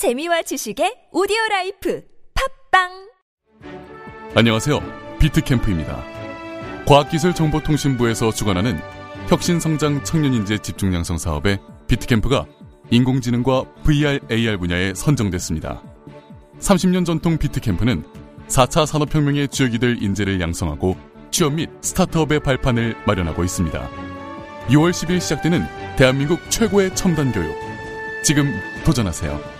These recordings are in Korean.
재미와 지식의 오디오 life 팟빵 안녕하세요. 비트캠프입니다. 과학기술정보통신부에서 주관하는 혁신성장 청년인재 집중 양성 사업에 비트캠프가 인공지능과 VR, AR 분야에 선정됐습니다. 30년 전통 비트캠프는 4차 산업혁명의 주역이 될 인재를 양성하고 취업 및 스타트업의 발판을 마련하고 있습니다. 6월 10일 시작되는 대한민국 최고의 첨단 교육. 지금 도전하세요.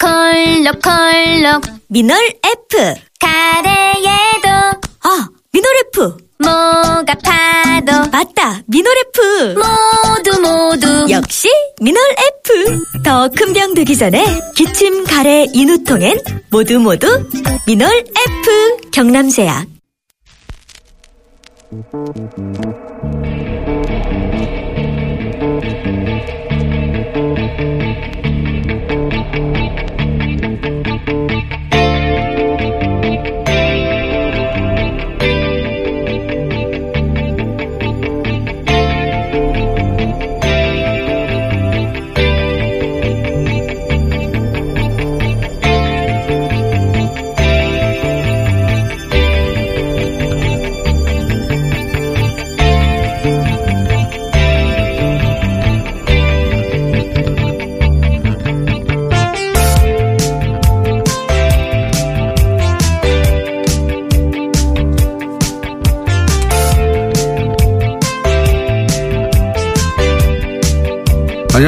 콜록콜록 미놀 F. 가래에도 아 미놀 F. 목 아파도. 맞다 미놀 F. 모두 모두. 역시 미놀 F. 더 큰 병 되기 전에 기침 가래 인후통엔 모두 모두 미널 F. 경남제약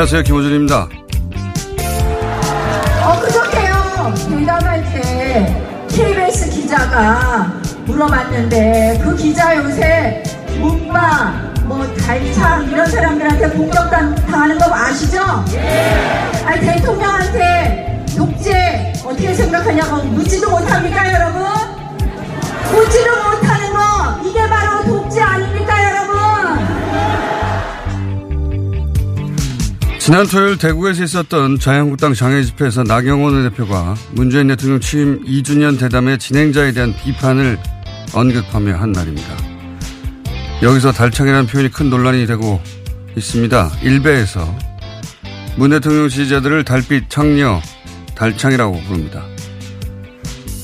안녕하세요. 김호준입니다. 엊그저께요 대담할 때 KBS 기자가 물어봤는데 그 기자 요새 문바 뭐 달창 이런 사람들한테 공격 당하는 거 아시죠? 아니 대통령한테 독재 어떻게 생각하냐고 묻지도 못합니까 여러분? 묻지도 못 지난 토요일 대구에서 있었던 자유한국당 장애 집회에서 나경원 대표가 문재인 대통령 취임 2주년 대담의 진행자에 대한 비판을 언급하며 한 말입니다. 여기서 달창이라는 표현이 큰 논란이 되고 있습니다. 일베에서 문 대통령 지지자들을 달빛 창녀 달창이라고 부릅니다.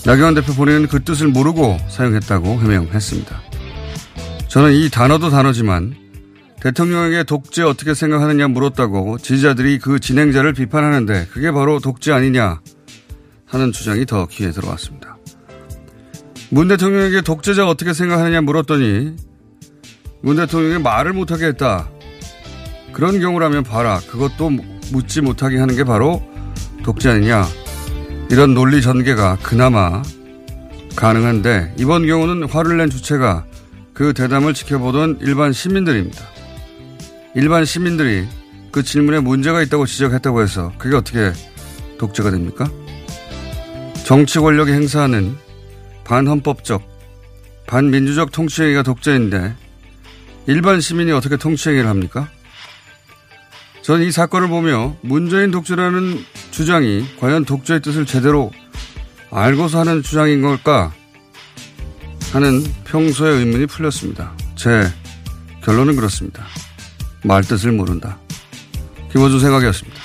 나경원 대표 본인은 그 뜻을 모르고 사용했다고 해명했습니다. 저는 이 단어도 단어지만 대통령에게 독재 어떻게 생각하느냐 물었다고 지지자들이 그 진행자를 비판하는데 그게 바로 독재 아니냐 하는 주장이 더 귀에 들어왔습니다. 문 대통령에게 독재자 어떻게 생각하느냐 물었더니 문 대통령이 말을 못하게 했다. 그런 경우라면 봐라. 그것도 묻지 못하게 하는 게 바로 독재 아니냐. 이런 논리 전개가 그나마 가능한데 이번 경우는 화를 낸 주체가 그 대담을 지켜보던 일반 시민들입니다. 일반 시민들이 그 질문에 문제가 있다고 지적했다고 해서 그게 어떻게 독재가 됩니까? 정치 권력이 행사하는 반헌법적, 반민주적 통치행위가 독재인데 일반 시민이 어떻게 통치행위를 합니까? 저는 이 사건을 보며 문재인 독재라는 주장이 과연 독재의 뜻을 제대로 알고서 하는 주장인 걸까 하는 평소의 의문이 풀렸습니다. 제 결론은 그렇습니다. 말 뜻을 모른다. 김호준 생각이었습니다.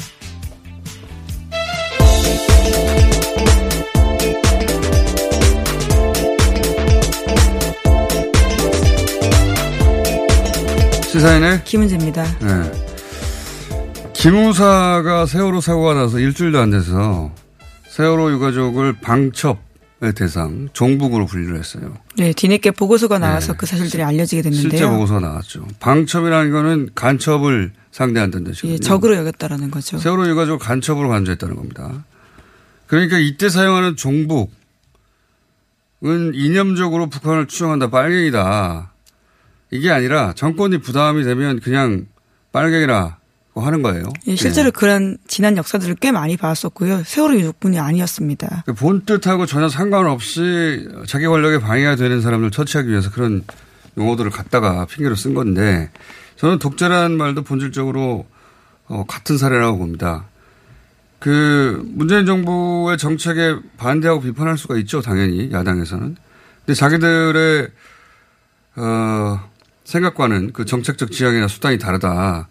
시사인의 김은재입니다. 네. 김우사가 세월호 사고가 나서 일주일도 안 돼서 세월호 유가족을 방첩의 대상 종북으로 분류를 했어요. 네, 뒤늦게 보고서가 나와서 네. 그 사실들이 알려지게 됐는데요. 실제 보고서가 나왔죠. 방첩이라는 거는 간첩을 상대한다는 뜻이거든요. 예, 적으로 여겼다라는 거죠. 세월호 유가족을 간첩으로 간주했다는 겁니다. 그러니까 이때 사용하는 종북은 이념적으로 북한을 추종한다, 빨갱이다. 이게 아니라 정권이 부담이 되면 그냥 빨갱이라 하는 거예요. 예, 실제로 그런 지난 역사들을 꽤 많이 봤었고요. 세월호 유족뿐이 아니었습니다. 예. 본 뜻하고 전혀 상관없이 자기 권력에 방해가 되는 사람들 처치하기 위해서 그런 용어들을 갖다가 핑계로 쓴 건데 저는 독재라는 말도 본질적으로 어, 같은 사례라고 봅니다. 그 문재인 정부의 정책에 반대하고 비판할 수가 있죠, 당연히 야당에서는. 근데 자기들의 어, 생각과는 그 정책적 지향이나 수단이 다르다.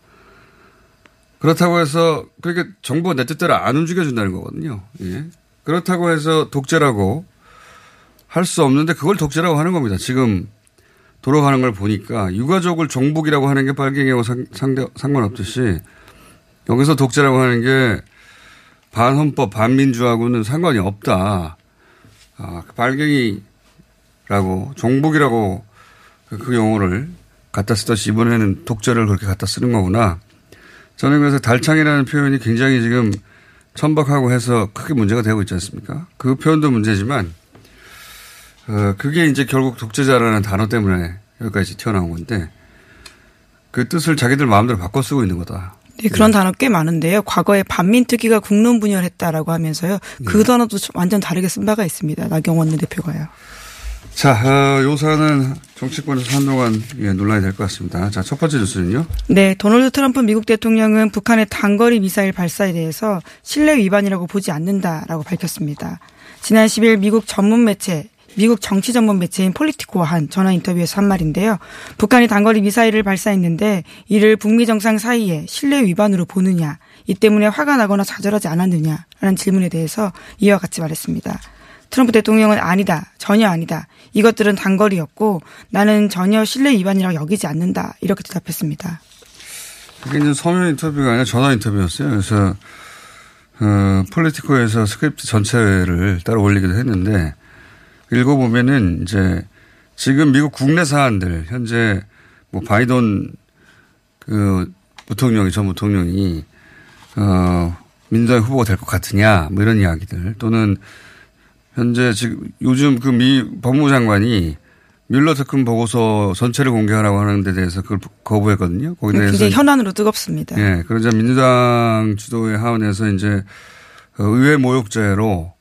그렇다고 해서 그러니까 정부가 내 뜻대로 안 움직여준다는 거거든요. 예. 그렇다고 해서 독재라고 할 수 없는데 그걸 독재라고 하는 겁니다. 지금 돌아가는 걸 보니까 유가족을 종북이라고 하는 게 빨갱이하고 상, 상대, 상관없듯이 여기서 독재라고 하는 게 반헌법, 반민주하고는 상관이 없다. 아, 그 빨갱이라고 종북이라고 그, 그 용어를 갖다 쓰듯이 이번에는 독재를 그렇게 갖다 쓰는 거구나. 저는 그래서 달창이라는 표현이 굉장히 지금 천박하고 해서 크게 문제가 되고 있지 않습니까? 그 표현도 문제지만, 어, 그게 이제 결국 독재자라는 단어 때문에 여기까지 튀어나온 건데, 그 뜻을 자기들 마음대로 바꿔 쓰고 있는 거다. 네, 그런 단어 꽤 많은데요. 과거에 반민특위가 국론 분열했다라고 하면서요. 그 네. 단어도 완전 다르게 쓴 바가 있습니다. 나경원 대표가요. 자, 어, 요 사안은 정치권에서 한동안 예, 논란이 될 것 같습니다. 자, 첫 번째 뉴스는요. 네, 도널드 트럼프 미국 대통령은 북한의 단거리 미사일 발사에 대해서 신뢰 위반이라고 보지 않는다라고 밝혔습니다. 지난 10일 미국 전문 매체 미국 정치 전문 매체인 폴리티코와 한 전화 인터뷰에서 한 말인데요. 북한이 단거리 미사일을 발사했는데 이를 북미 정상 사이에 신뢰 위반으로 보느냐, 이 때문에 화가 나거나 좌절하지 않았느냐라는 질문에 대해서 이와 같이 말했습니다. 트럼프 대통령은 아니다. 전혀 아니다. 이것들은 단거리였고 나는 전혀 신뢰 위반이라고 여기지 않는다. 이렇게 대답했습니다. 그게 이제 서면 인터뷰가 아니라 전화 인터뷰였어요. 그래서, 어, 폴리티코에서 스크립트 전체를 따로 올리기도 했는데, 읽어보면은 이제 지금 미국 국내 사안들, 현재 뭐 바이든 그 부통령이, 전 부통령이, 어, 민주당 후보가 될 것 같으냐, 뭐 이런 이야기들 또는 현재 지금 요즘 그 미 법무부 장관이 뮬러 특검 보고서 전체를 공개하라고 하는 데 대해서 그걸 거부했거든요. 거기에 대해서. 굉장히 현안으로 뜨겁습니다. 예, 그러자 민주당 주도의 하원에서 이제 어, 의회 모욕죄로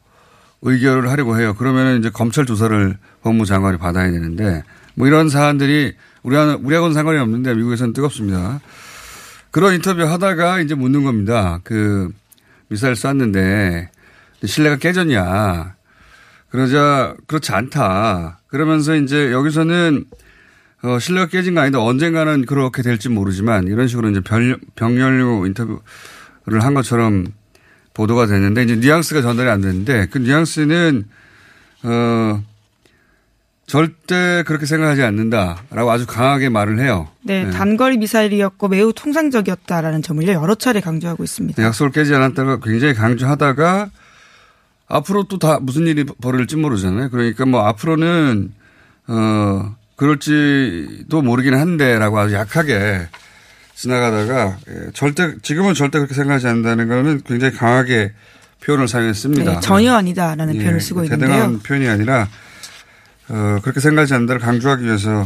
의결을 하려고 해요. 그러면은 이제 검찰 조사를 법무부 장관이 받아야 되는데 뭐 이런 사안들이 우리하고는, 우리하고는 상관이 없는데 미국에서는 뜨겁습니다. 그런 인터뷰 하다가 이제 묻는 겁니다. 그 미사일 쐈는데 신뢰가 깨졌냐. 그러자 그렇지 않다. 그러면서 이제 여기서는 어, 신뢰가 깨진 거 아닌데 언젠가는 그렇게 될지 모르지만 이런 식으로 이제 병, 병렬류 인터뷰를 한 것처럼 보도가 됐는데 이제 뉘앙스가 전달이 안 됐는데 그 뉘앙스는 어 절대 그렇게 생각하지 않는다라고 아주 강하게 말을 해요. 네, 네. 단거리 미사일이었고 매우 통상적이었다라는 점을요 여러 차례 강조하고 있습니다. 약속을 깨지 않았다가 굉장히 강조하다가 앞으로 또 다 무슨 일이 벌어질지 모르잖아요. 그러니까 뭐 앞으로는 어 그럴지도 모르긴 한데라고 아주 약하게 지나가다가 예, 절대 지금은 절대 그렇게 생각하지 않는다는 거는 굉장히 강하게 표현을 사용했습니다. 네, 전혀 아니다라는 예, 표현을 쓰고 대등한 있는데요. 표현이 아니라 어, 그렇게 생각하지 않는다를 강조하기 위해서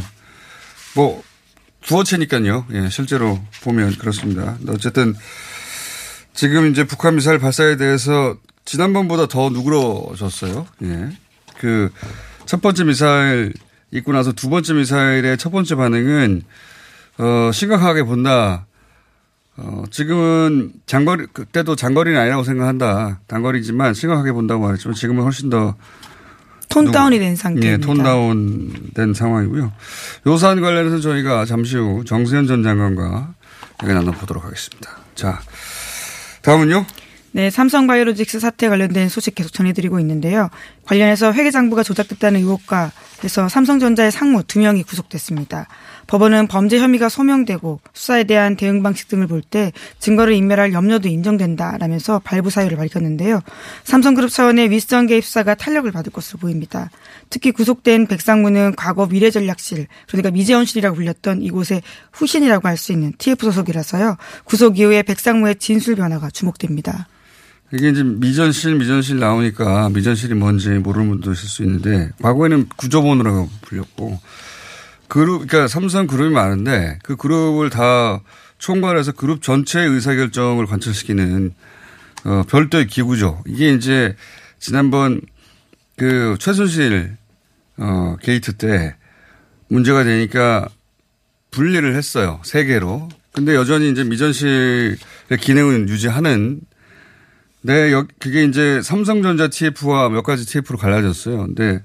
뭐 두어체니까요. 예, 실제로 보면 그렇습니다. 어쨌든 지금 이제 북한 미사일 발사에 대해서 지난번보다 더 누그러졌어요. 예. 그 첫 번째 미사일 있고 나서 두 번째 미사일의 첫 번째 반응은 어, 심각하게 본다. 어, 지금은 장거리, 그때도 장거리는 아니라고 생각한다. 단거리지만 심각하게 본다고 말했지만 지금은 훨씬 더 톤 다운이 된 상태입니다. 예, 톤 다운 된 상황이고요. 요 사안 관련해서 저희가 잠시 후 정세현 전 장관과 얘기 나눠보도록 하겠습니다. 자, 다음은요? 네, 삼성바이오로직스 사태 관련된 소식 계속 전해드리고 있는데요. 관련해서 회계장부가 조작됐다는 의혹과 해서 삼성전자의 상무 두 명이 구속됐습니다. 법원은 범죄 혐의가 소명되고 수사에 대한 대응 방식 등을 볼 때 증거를 인멸할 염려도 인정된다라면서 발부 사유를 밝혔는데요. 삼성그룹 차원의 윗선 개입 수사가 탄력을 받을 것으로 보입니다. 특히 구속된 백상무는 과거 미래전략실 그러니까 미재원실이라고 불렸던 이곳의 후신이라고 할 수 있는 TF 소속이라서요. 구속 이후에 백상무의 진술 변화가 주목됩니다. 이게 이제 미전실, 미전실 나오니까 미전실이 뭔지 모르는 분도 있을 수 있는데 과거에는 구조본이라고 불렸고 그룹, 그러니까 삼성 그룹이 많은데 그 그룹을 다 총괄해서 그룹 전체의 의사결정을 관철시키는 어, 별도의 기구죠. 이게 이제 지난번 그 최순실 어, 게이트 때 문제가 되니까 분리를 했어요. 세 개로. 근데 여전히 이제 미전실의 기능은 유지하는 네, 그게 이제 삼성전자 TF와 몇 가지 TF로 갈라졌어요. 근데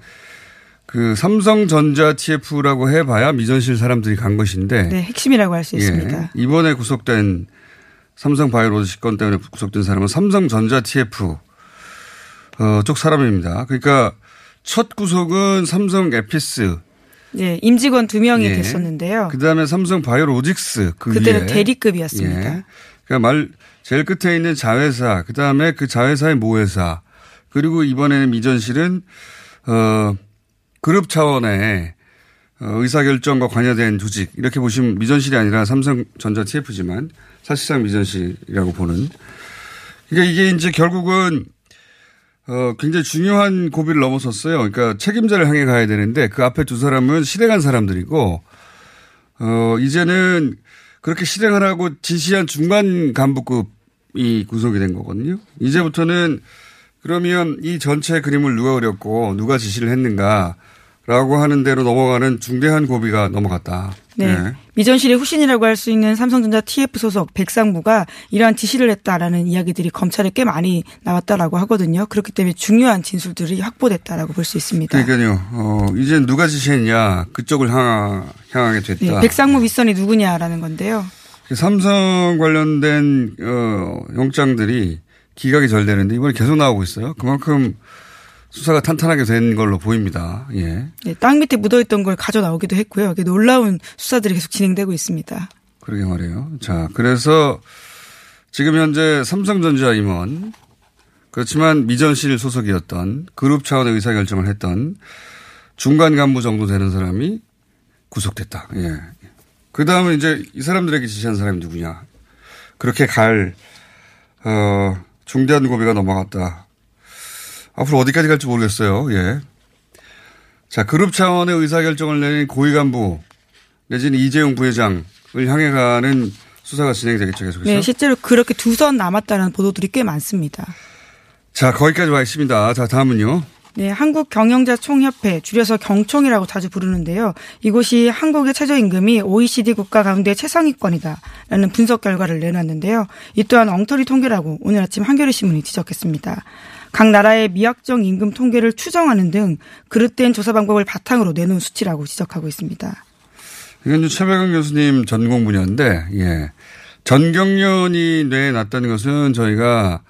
그 삼성전자 TF라고 해봐야 미전실 사람들이 간 것인데. 네, 핵심이라고 할수 있습니다. 예, 이번에 구속된 삼성바이오로직 건 때문에 구속된 사람은 삼성전자 TF 어, 쪽 사람입니다. 그러니까 첫 구속은 삼성 에피스. 네, 임직원 두 명이 예. 됐었는데요. 그 다음에 삼성 바이오로직스. 그 그때는 대리급이었습니다. 예. 그러니까 말 제일 끝에 있는 자회사, 그 다음에 그 자회사의 모회사, 그리고 이번에는 미전실은 어 그룹 차원의 어, 의사결정과 관여된 조직 이렇게 보시면 미전실이 아니라 삼성전자 TF지만 사실상 미전실이라고 보는. 그러니까 이게 이제 결국은 어, 굉장히 중요한 고비를 넘어섰어요. 그러니까 책임자를 향해 가야 되는데 그 앞에 두 사람은 실행한 사람들이고, 어, 이제는 그렇게 실행하라고 지시한 중간 간부급이 구속이 된 거거든요. 이제부터는 그러면 이 전체 그림을 누가 그렸고 누가 지시를 했는가 라고 하는 대로 넘어가는 중대한 고비가 넘어갔다. 네. 네. 미전실의 후신이라고 할 수 있는 삼성전자 TF 소속 백상무가 이러한 지시를 했다라는 이야기들이 검찰에 꽤 많이 나왔다라고 하거든요. 그렇기 때문에 중요한 진술들이 확보됐다라고 볼 수 있습니다. 그러니까요. 어, 이제 누가 지시했냐 그쪽을 향하, 향하게 됐다. 네, 백상무 윗선이 누구냐라는 건데요. 삼성 관련된 어, 영장들이 기각이 잘 되는데 이번에 계속 나오고 있어요. 그만큼 수사가 탄탄하게 된 걸로 보입니다. 예. 네, 땅 밑에 묻어있던 걸 가져 나오기도 했고요. 놀라운 수사들이 계속 진행되고 있습니다. 그러게 말이에요. 자, 그래서 지금 현재 삼성전자 임원 그렇지만 미전실 소속이었던 그룹 차원의 의사결정을 했던 중간 간부 정도 되는 사람이 구속됐다. 예. 그 다음은 이제 이 사람들에게 지시한 사람이 누구냐. 그렇게 갈, 어, 중대한 고비가 넘어갔다. 앞으로 어디까지 갈지 모르겠어요. 예. 자, 그룹 차원의 의사결정을 내린 고위 간부 내지는 이재용 부회장을 향해 가는 수사가 진행되겠죠, 계속해서. 네, 실제로 그렇게 두 선 남았다는 보도들이 꽤 많습니다. 자, 거기까지 와 있습니다. 자, 다음은요. 네, 한국 경영자 총협회 줄여서 경총이라고 자주 부르는데요. 이곳이 한국의 최저임금이 OECD 국가 가운데 최상위권이다라는 분석 결과를 내놨는데요. 이 또한 엉터리 통계라고 오늘 아침 한겨레 신문이 지적했습니다. 각 나라의 미확정 임금 통계를 추정하는 등 그릇된 조사 방법을 바탕으로 내놓은 수치라고 지적하고 있습니다. 이건 최백은 교수님 전공 분야인데, 예. 전경련이 내놨다는 것은 저희가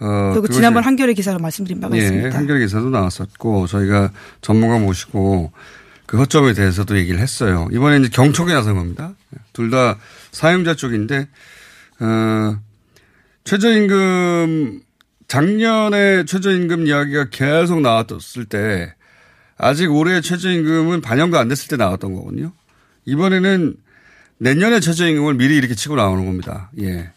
어, 그리고 지난번 한겨레 기사로 말씀드린 바가 예, 있습니다. 한겨레 기사도 나왔었고 저희가 전문가 모시고 그 허점에 대해서도 얘기를 했어요. 이번에 이제 경촉에 나선 겁니다. 둘 다 사용자 쪽인데 어, 최저임금 작년에 최저임금 이야기가 계속 나왔을 때 아직 올해 최저임금은 반영도 안 됐을 때 나왔던 거거든요. 이번에는 내년에 최저임금을 미리 이렇게 치고 나오는 겁니다. 예.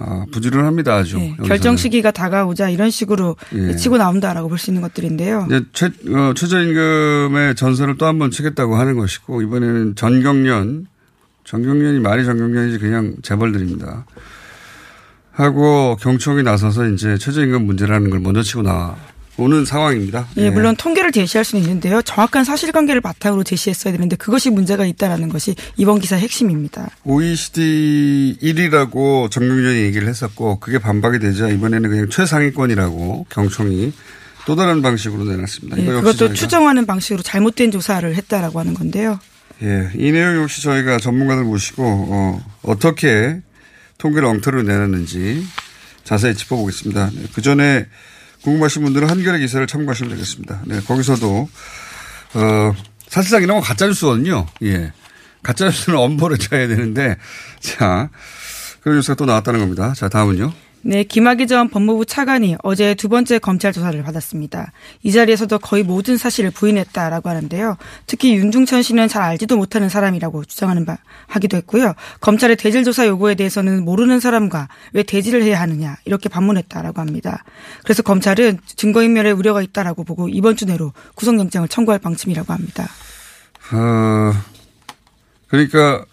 아, 부지런합니다, 아주. 네, 결정 시기가 다가오자 이런 식으로 예. 치고 나온다라고 볼 수 있는 것들인데요. 이제 최, 어, 최저임금의 전설을 또 한 번 치겠다고 하는 것이고, 이번에는 전경련, 전경련이 말이 전경련이지 그냥 재벌들입니다. 하고 경청이 나서서 이제 최저임금 문제라는 걸 먼저 치고 나오는 상황입니다. 예, 예, 물론 통계를 제시할 수는 있는데요. 정확한 사실관계를 바탕으로 제시했어야 되는데 그것이 문제가 있다라는 것이 이번 기사의 핵심입니다. OECD 1위라고 정경련이 얘기를 했었고 그게 반박이 되자 이번에는 그냥 최상위권이라고 경청이 또 다른 방식으로 내놨습니다. 예, 그것도 추정하는 방식으로 잘못된 조사를 했다라고 하는 건데요. 예, 이 내용 역시 저희가 전문가들 모시고 어, 어떻게 통계를 엉터리로 내놨는지 자세히 짚어보겠습니다. 네, 그 전에 궁금하신 분들은 한겨레 기사를 참고하시면 되겠습니다. 네, 거기서도 어, 사실상 이런 건 가짜뉴스거든요. 예. 가짜뉴스는 엄벌을 쳐야 되는데 자 그런 뉴스가 또 나왔다는 겁니다. 자 다음은요. 네, 김학의 전 법무부 차관이 어제 두 번째 검찰 조사를 받았습니다. 이 자리에서도 거의 모든 사실을 부인했다라고 하는데요. 특히 윤중천 씨는 잘 알지도 못하는 사람이라고 주장하는 바 하기도 했고요. 검찰의 대질 조사 요구에 대해서는 모르는 사람과 왜 대질을 해야 하느냐 이렇게 반문했다라고 합니다. 그래서 검찰은 증거인멸의 우려가 있다라고 보고 이번 주 내로 구속영장을 청구할 방침이라고 합니다. 어, 그러니까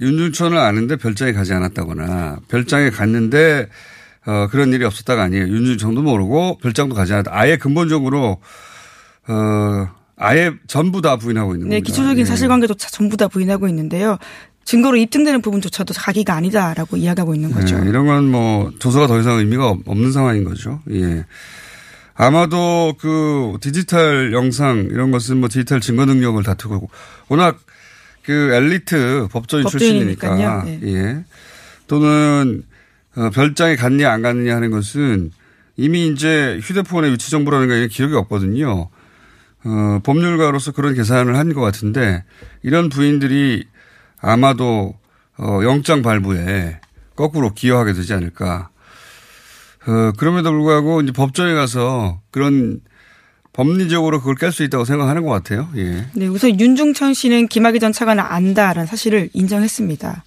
윤중천을 아는데 별장에 가지 않았다거나 별장에 갔는데 어, 그런 일이 없었다가 아니에요. 윤중천도 모르고 별장도 가지 않았다. 아예 근본적으로 어, 아예 전부 다 부인하고 있는 네, 겁니다. 기초적인 예. 사실관계조차 전부 다 부인하고 있는데요. 증거로 입증되는 부분조차도 자기가 아니다라고 이야기하고 있는 거죠. 네, 이런 건 뭐 조사가 더 이상 의미가 없- 없는 상황인 거죠. 예. 아마도 그 디지털 영상 이런 것은 뭐 디지털 증거 능력을 다투고 워낙 그 엘리트 법조인 출신이니까 법조인이니까요. 예. 또는 어, 별장에 갔냐 안 갔느냐 하는 것은 이미 이제 휴대폰의 위치 정보라는 게 기억이 없거든요. 어, 법률가로서 그런 계산을 한 것 같은데 이런 부인들이 아마도 어, 영장 발부에 거꾸로 기여하게 되지 않을까. 어, 그럼에도 불구하고 이제 법정에 가서 그런 법리적으로 그걸 깰 수 있다고 생각하는 것 같아요. 예. 네, 우선 윤중천 씨는 김학의 전 차관을 안다라는 사실을 인정했습니다.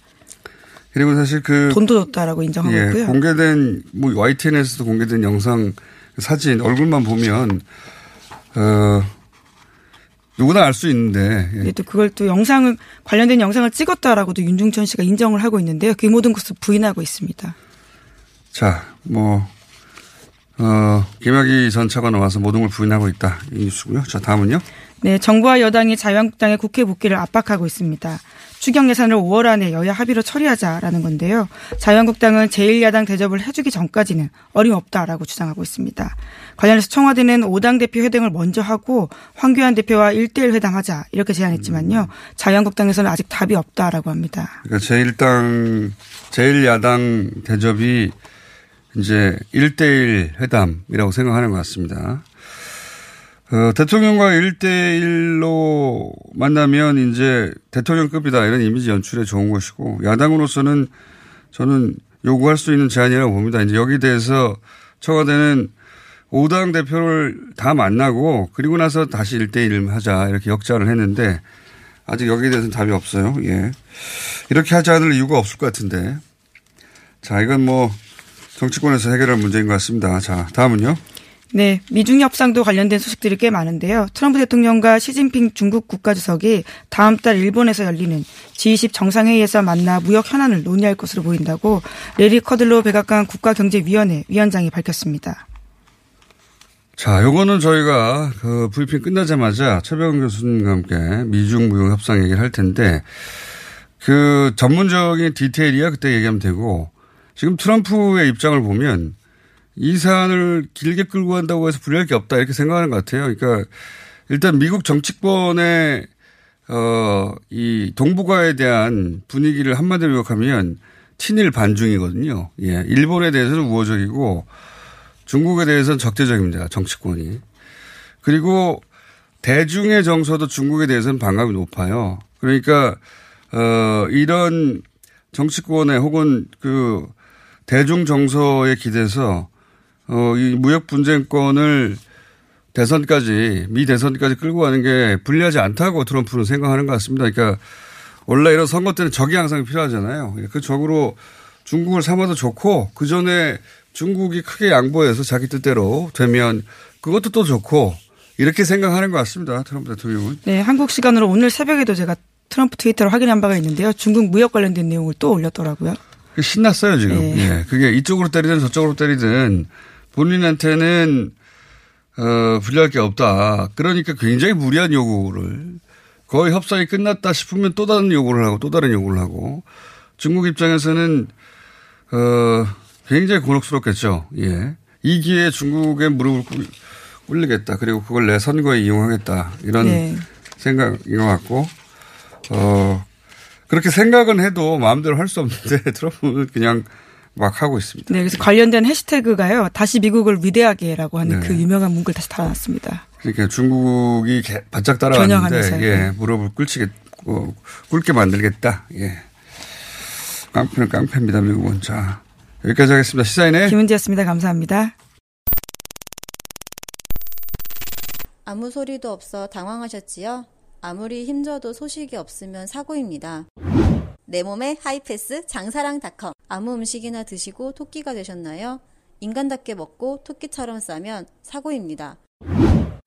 그리고 사실 그 돈도 줬다라고 인정하고 예, 있고요. 공개된 뭐 YTN에서도 공개된 영상 사진 얼굴만 보면 어 누구나 알 수 있는데 예. 네, 또 그걸 또 영상을 관련된 영상을 찍었다라고도 윤중천 씨가 인정을 하고 있는데요. 그 모든 것을 부인하고 있습니다. 자, 뭐, 어, 김학의 전 차관은 와서 모든 걸 부인하고 있다. 이 뉴스고요. 자, 다음은요. 네, 정부와 여당이 자유한국당의 국회 복귀를 압박하고 있습니다. 추경 예산을 5월 안에 여야 합의로 처리하자라는 건데요. 자유한국당은 제1야당 대접을 해주기 전까지는 어림없다라고 주장하고 있습니다. 관련해서 청와대는 5당 대표 회담을 먼저 하고 황교안 대표와 1대1 회담하자 이렇게 제안했지만요. 자유한국당에서는 아직 답이 없다라고 합니다. 그러니까 제1당, 제1야당 대접이 이제 1대1 회담이라고 생각하는 것 같습니다. 어, 대통령과 1대1로 만나면 이제 대통령급이다 이런 이미지 연출에 좋은 것이고 야당으로서는 저는 요구할 수 있는 제안이라고 봅니다. 이제 여기 대해서 청와대는 5당 대표를 다 만나고 그리고 나서 다시 1대1 하자 이렇게 역자를 했는데 아직 여기에 대해서는 답이 없어요. 예. 이렇게 하지 않을 이유가 없을 것 같은데. 자, 이건 뭐 정치권에서 해결할 문제인 것 같습니다. 자, 다음은요. 네, 미중 협상도 관련된 소식들이 꽤 많은데요. 트럼프 대통령과 시진핑 중국 국가주석이 다음 달 일본에서 열리는 G20 정상회의에서 만나 무역 현안을 논의할 것으로 보인다고 레리 커들로 백악관 국가경제위원회 위원장이 밝혔습니다. 자, 요거는 저희가 그 브리핑 끝나자마자 최병훈 교수님과 함께 미중 무역 협상 얘기를 할 텐데 그 전문적인 디테일이야 그때 얘기하면 되고 지금 트럼프의 입장을 보면 이 사안을 길게 끌고 간다고 해서 불리할 게 없다 이렇게 생각하는 것 같아요. 그러니까 일단 미국 정치권의 어, 이 동북아에 대한 분위기를 한마디로 요약하면 친일 반중이거든요. 예. 일본에 대해서는 우호적이고 중국에 대해서는 적대적입니다. 정치권이. 그리고 대중의 정서도 중국에 대해서는 반감이 높아요. 그러니까 어 이런 정치권에 혹은 그 대중 정서에 기대서 어 이 무역 분쟁권을 대선까지 미 대선까지 끌고 가는 게 불리하지 않다고 트럼프는 생각하는 것 같습니다. 그러니까 원래 이런 선거 때는 적이 항상 필요하잖아요. 그 적으로 중국을 삼아도 좋고 그 전에 중국이 크게 양보해서 자기 뜻대로 되면 그것도 또 좋고 이렇게 생각하는 것 같습니다. 트럼프 대통령은. 네, 한국 시간으로 오늘 새벽에도 제가 트럼프 트위터를 확인한 바가 있는데요. 중국 무역 관련된 내용을 또 올렸더라고요. 신났어요 지금. 네. 예. 그게 이쪽으로 때리든 저쪽으로 때리든 본인한테는 어, 불리할 게 없다. 그러니까 굉장히 무리한 요구를 거의 협상이 끝났다 싶으면 또 다른 요구를 하고 또 다른 요구를 하고 중국 입장에서는 어, 굉장히 곤혹스럽겠죠. 예. 이 기회에 중국의 무릎을 꿇- 꿇리겠다. 그리고 그걸 내 선거에 이용하겠다. 이런 네. 생각인 것 같고, 어, 그렇게 생각은 해도 마음대로 할 수 없는데 트럼프는 그냥 막 하고 있습니다. 네, 그래서 관련된 해시태그가요. 다시 미국을 위대하게라고 하는 네. 그 유명한 문구를 다시 달아놨습니다. 그러니까 중국이 개- 바짝 따라왔는데, 예, 무릎을 꿇치겠고, 꿇게 만들겠다. 예. 깡패는 깡패입니다, 미국은. 자, 여기까지 하겠습니다. 시사인의 김은지였습니다. 감사합니다. 아무 소리도 없어 당황하셨지요? 아무리 힘줘도 소식이 없으면 사고입니다. 내 몸에 하이패스 장사랑닷컴 아무 음식이나 드시고 토끼가 되셨나요? 인간답게 먹고 토끼처럼 싸면 사고입니다.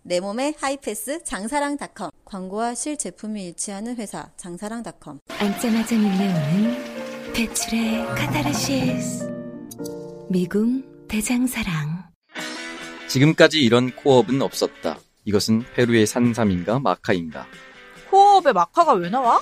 내 몸의 하이패스 장사랑닷컴 광고와 실제품이 일치하는 회사 장사랑닷컴 앉자마자 밀려오는 배출의 카타르시스 미궁 대장사랑 지금까지 이런 코어업은 없었다. 이것은 페루의 산삼인가 마카인가. 코어업에 마카가 왜 나와?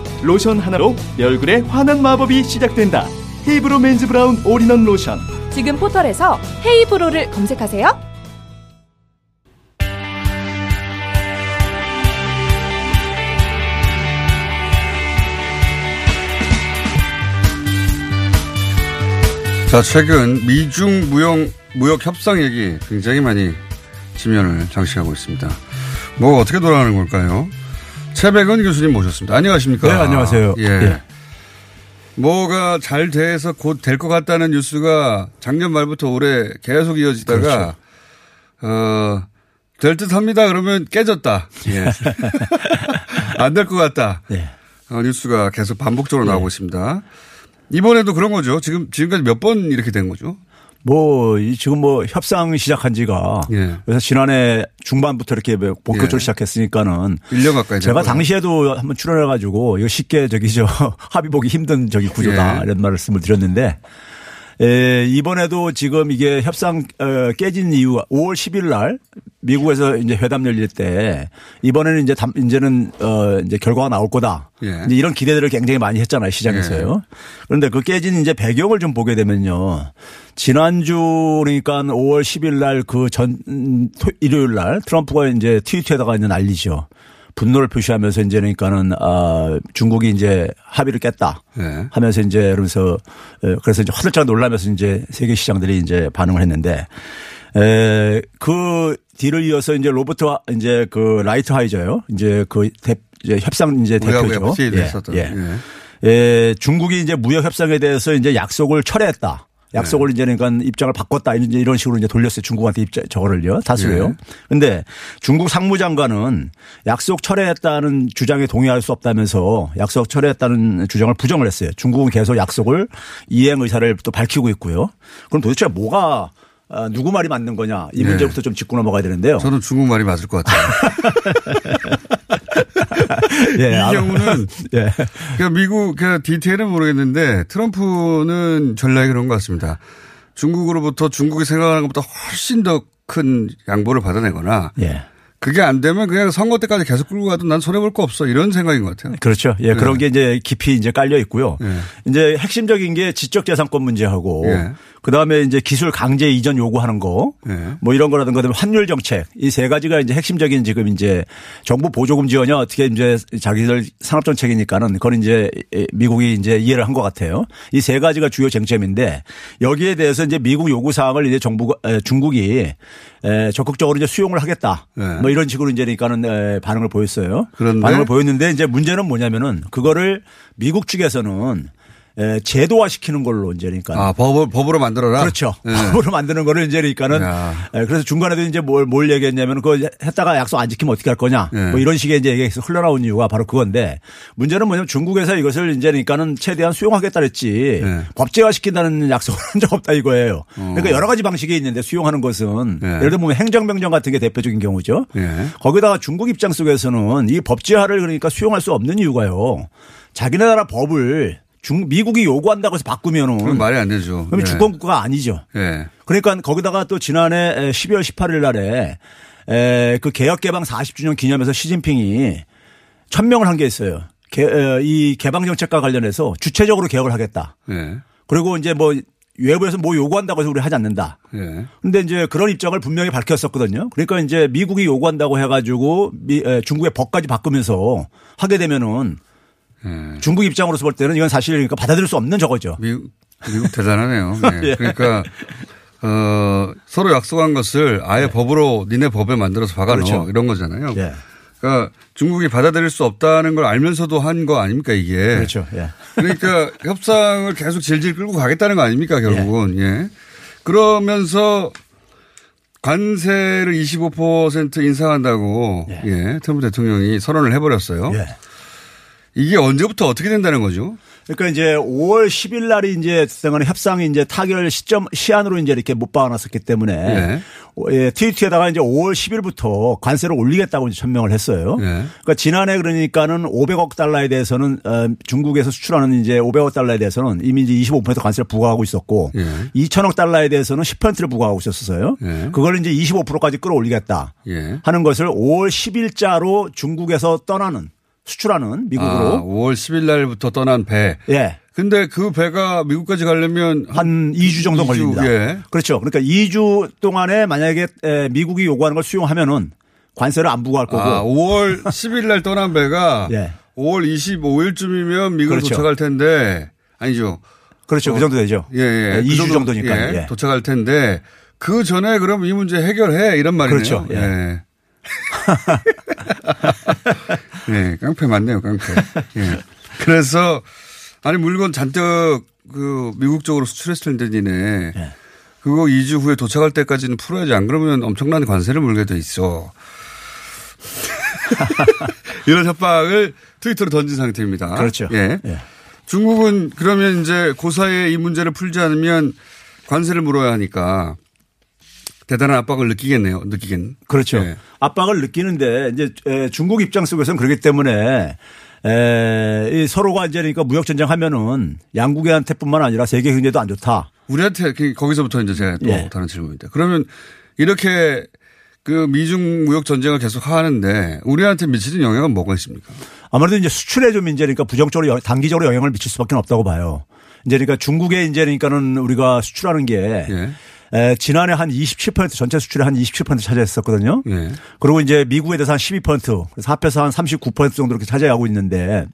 로션 하나로 내 얼굴에 환한 마법이 시작된다 헤이브로 맨즈 브라운 올인원 로션 지금 포털에서 헤이브로를 검색하세요 자, 최근 미중 무역, 무역 협상 얘기 굉장히 많이 지면을 장식하고 있습니다. 뭐가 어떻게 돌아가는 걸까요? 최백은 교수님 모셨습니다. 안녕하십니까? 네, 안녕하세요. 예. 예. 뭐가 잘 돼서 곧 될 것 같다는 뉴스가 작년 말부터 올해 계속 이어지다가, 그렇죠. 어, 될 듯 합니다. 그러면 깨졌다. 예. 안 될 것 같다. 네. 어, 뉴스가 계속 반복적으로 나오고 있습니다. 이번에도 그런 거죠. 지금, 지금까지 몇 번 이렇게 된 거죠? 뭐, 이 지금 뭐 협상 시작한 지가. 예. 그래서 지난해 중반부터 이렇게 뭐 본격적으로 예. 시작했으니까는. 1년 가까이 된 제가. 당시에도 한번 출연해 가지고 이거 쉽게 저기 저 합의 보기 힘든 저기 구조다. 예. 이런 말씀을 드렸는데. 에, 이번에도 지금 이게 협상 어, 깨진 이유가 5월 10일 날 미국에서 이제 회담 열릴 때 이번에는 이제 담, 이제는 어 이제 결과가 나올 거다. 예. 이제 이런 기대들을 굉장히 많이 했잖아요 시장에서요. 그런데 그 깨진 이제 배경을 좀 보게 되면요. 지난주 그러니까 5월 10일 날 그 전 일요일 날 트럼프가 이제 트위터에다가 이제 난리죠. 분노를 표시하면서 이제 그러니까는 아 중국이 이제 합의를 깼다 네. 하면서 이제 그러면서 에, 그래서 이제 화들짝 놀라면서 이제 세계 시장들이 이제 반응을 했는데 에그 뒤를 이어서 이제 로버트 하- 이제 그 라이트하이저요 이제 그 대, 이제 협상 이제 대표죠. FTA 도 했었던. 예. 예, 중국이 이제 무역 협상에 대해서 이제 약속을 철회했다. 약속을 네. 이제 그러니까 입장을 바꿨다 이제 이런 식으로 이제 돌렸어요 중국한테 입장 저거를요 다수요. 예. 근데 중국 상무장관은 약속 철회했다는 주장에 동의할 수 없다면서 약속 철회했다는 주장을 부정을 했어요. 중국은 계속 약속을 이행 의사를 또 밝히고 있고요. 그럼 도대체 뭐가 아, 누구 말이 맞는 거냐 이 예. 문제부터 좀 짚고 넘어가야 되는데요. 저는 중국 말이 맞을 것 같아요. 예, 이. 경우는 예. 그 미국 그 디테일은 모르겠는데 트럼프는 전략이 그런 것 같습니다. 중국으로부터 중국이 생각하는 것보다 훨씬 더 큰 양보를 받아내거나 예. 그게 안 되면 그냥 선거 때까지 계속 끌고 가도 난 손해 볼 거 없어 이런 생각인 것 같아요. 그렇죠. 예, 그런 게 이제 깊이 이제 깔려 있고요. 예. 이제 핵심적인 게 지적 재산권 문제하고 예. 그 다음에 이제 기술 강제 이전 요구하는 거 예. 뭐 이런 거라든가 그다음에 환율 정책 이 세 가지가 이제 핵심적인 지금 이제 정부 보조금 지원이 어떻게 이제 자기들 산업 정책이니까는 그건 이제 미국이 이제 이해를 한 것 같아요. 이 세 가지가 주요 쟁점인데 여기에 대해서 이제 미국 요구 사항을 이제 정부가 에, 중국이 에, 적극적으로 이제 수용을 하겠다. 네. 뭐 이런 식으로 이제 그러니까는 에, 반응을 보였어요. 그런데? 반응을 보였는데 이제 문제는 뭐냐면은 그거를 미국 측에서는 에, 제도화 시키는 걸로 이제 그러니까. 아, 법을, 법으로 만들어라? 그렇죠. 네. 법으로 만드는 거를 이제 그러니까는 야. 에, 그래서 중간에도 이제 뭘, 뭘 얘기했냐면 그거 했다가 약속 안 지키면 어떻게 할 거냐. 네. 뭐 이런 식의 이제 얘기가 흘러나온 이유가 바로 그건데 문제는 뭐냐면 중국에서 이것을 이제 그러니까는 최대한 수용하겠다 그랬지 네. 법제화 시킨다는 약속을 한 적 없다 이거예요. 그러니까 어. 여러 가지 방식이 있는데 수용하는 것은 네. 예를 들면 행정명령 같은 게 대표적인 경우죠. 예. 거기다가 중국 입장 속에서는 이 법제화를 그러니까 수용할 수 없는 이유가요. 자기네 나라 법을 중, 미국이 요구한다고 해서 바꾸면은. 말이 안 되죠. 그럼 예. 주권국가가 아니죠. 예. 그러니까 거기다가 또 지난해 12월 18일 날에 에, 그 개혁 개방 40주년 기념해서 시진핑이 천명을 한 게 있어요. 개, 에, 이 개방 정책과 관련해서 주체적으로 개혁을 하겠다. 예. 그리고 이제 뭐 외부에서 뭐 요구한다고 해서 우리 하지 않는다. 예. 근데 이제 그런 입장을 분명히 밝혔었거든요. 그러니까 이제 미국이 요구한다고 해가지고 미, 에, 중국의 법까지 바꾸면서 하게 되면은 중국 입장으로서 볼 때는 이건 사실 그러니까 받아들일 수 없는 저거죠. 미국, 미국 대단하네요. 예. 예. 그러니까 어, 서로 약속한 것을 아예 법으로 니네 법에 만들어서 박아넣어 그렇죠. 이런 거잖아요. 예. 그러니까 중국이 받아들일 수 없다는 걸 알면서도 한 거 아닙니까 이게. 그렇죠. 예. 그러니까 협상을 계속 질질 끌고 가겠다는 거 아닙니까 결국은. 예. 그러면서 관세를 25% 인상한다고 예. 트럼프 대통령이 선언을 해버렸어요. 예. 이게 언제부터 어떻게 된다는 거죠? 그러니까 이제 5월 10일 날이 이제 등간에 협상이 이제 타결 시점 시한으로 이제 이렇게 못 박아놨었기 때문에 예. 예, 트위터에다가 이제 5월 10일부터 관세를 올리겠다고 이제 천명을 했어요. 예. 그러니까 지난해 그러니까는 500억 달러에 대해서는 어, 중국에서 수출하는 이제 500억 달러에 대해서는 이미 이제 25% 관세를 부과하고 있었고 예. 2천억 달러에 대해서는 10%를 부과하고 있었어요. 예. 그걸 이제 25%까지 끌어올리겠다 예. 하는 것을 5월 10일자로 중국에서 떠나는 수출하는 미국으로 아, 5월 10일 날부터 떠난 배. 예. 근데 그 배가 미국까지 가려면 한 2주 정도 2주, 걸립니다. 예. 그렇죠. 그러니까 2주 동안에 만약에 에, 미국이 요구하는 걸 수용하면은 관세를 안 부과할 거고. 아, 5월 10일 날 떠난 배가 예. 5월 25일쯤이면 미국 그렇죠. 도착할 텐데 아니죠. 그렇죠. 그 정도 되죠. 예, 예. 예, 그 2주 정도, 정도 니까. 예, 예. 도착할 텐데 그 전에 그럼 이 문제 해결해 이런 말이네요. 그렇죠. 예. 예. 예, 깡패 맞네요, 깡패. 예. 그래서 아니 물건 잔뜩 그 미국 쪽으로 수출했을 텐데 니네 예. 그거 2주 후에 도착할 때까지는 풀어야지 안 그러면 엄청난 관세를 물게 돼 있어. 이런 협박을 트위터로 던진 상태입니다. 그렇죠. 예. 예. 중국은 그러면 이제 그 사이에 이 문제를 풀지 않으면 관세를 물어야 하니까 대단한 압박을 느끼겠네요. 느끼겠. 그렇죠. 예. 압박을 느끼는데 이제 에, 중국 입장 속에서는 그렇기 때문에 에, 이 서로가 이제 그러니까 무역 전쟁 하면은 양국한테뿐만 아니라 세계 경제도 안 좋다. 우리한테 그- 거기서부터 이제 제가 또 예. 다른 질문인데 그러면 이렇게 그 미중 무역 전쟁을 계속 하는데 우리한테 미치는 영향은 뭐가 있습니까? 아무래도 이제 수출에 좀 이제 그러니까 부정적으로 영- 단기적으로 영향을 미칠 수밖에 없다고 봐요. 이제 그러니까 중국에 이제 그러니까는 우리가 수출하는 게 예. 에, 지난해 한 27% 전체 수출의 한 27% 차지했었거든요. 예. 그리고 이제 미국에 대해서 한 12% 그래서 합해서 한 39% 정도 이렇게 차지하고 있는데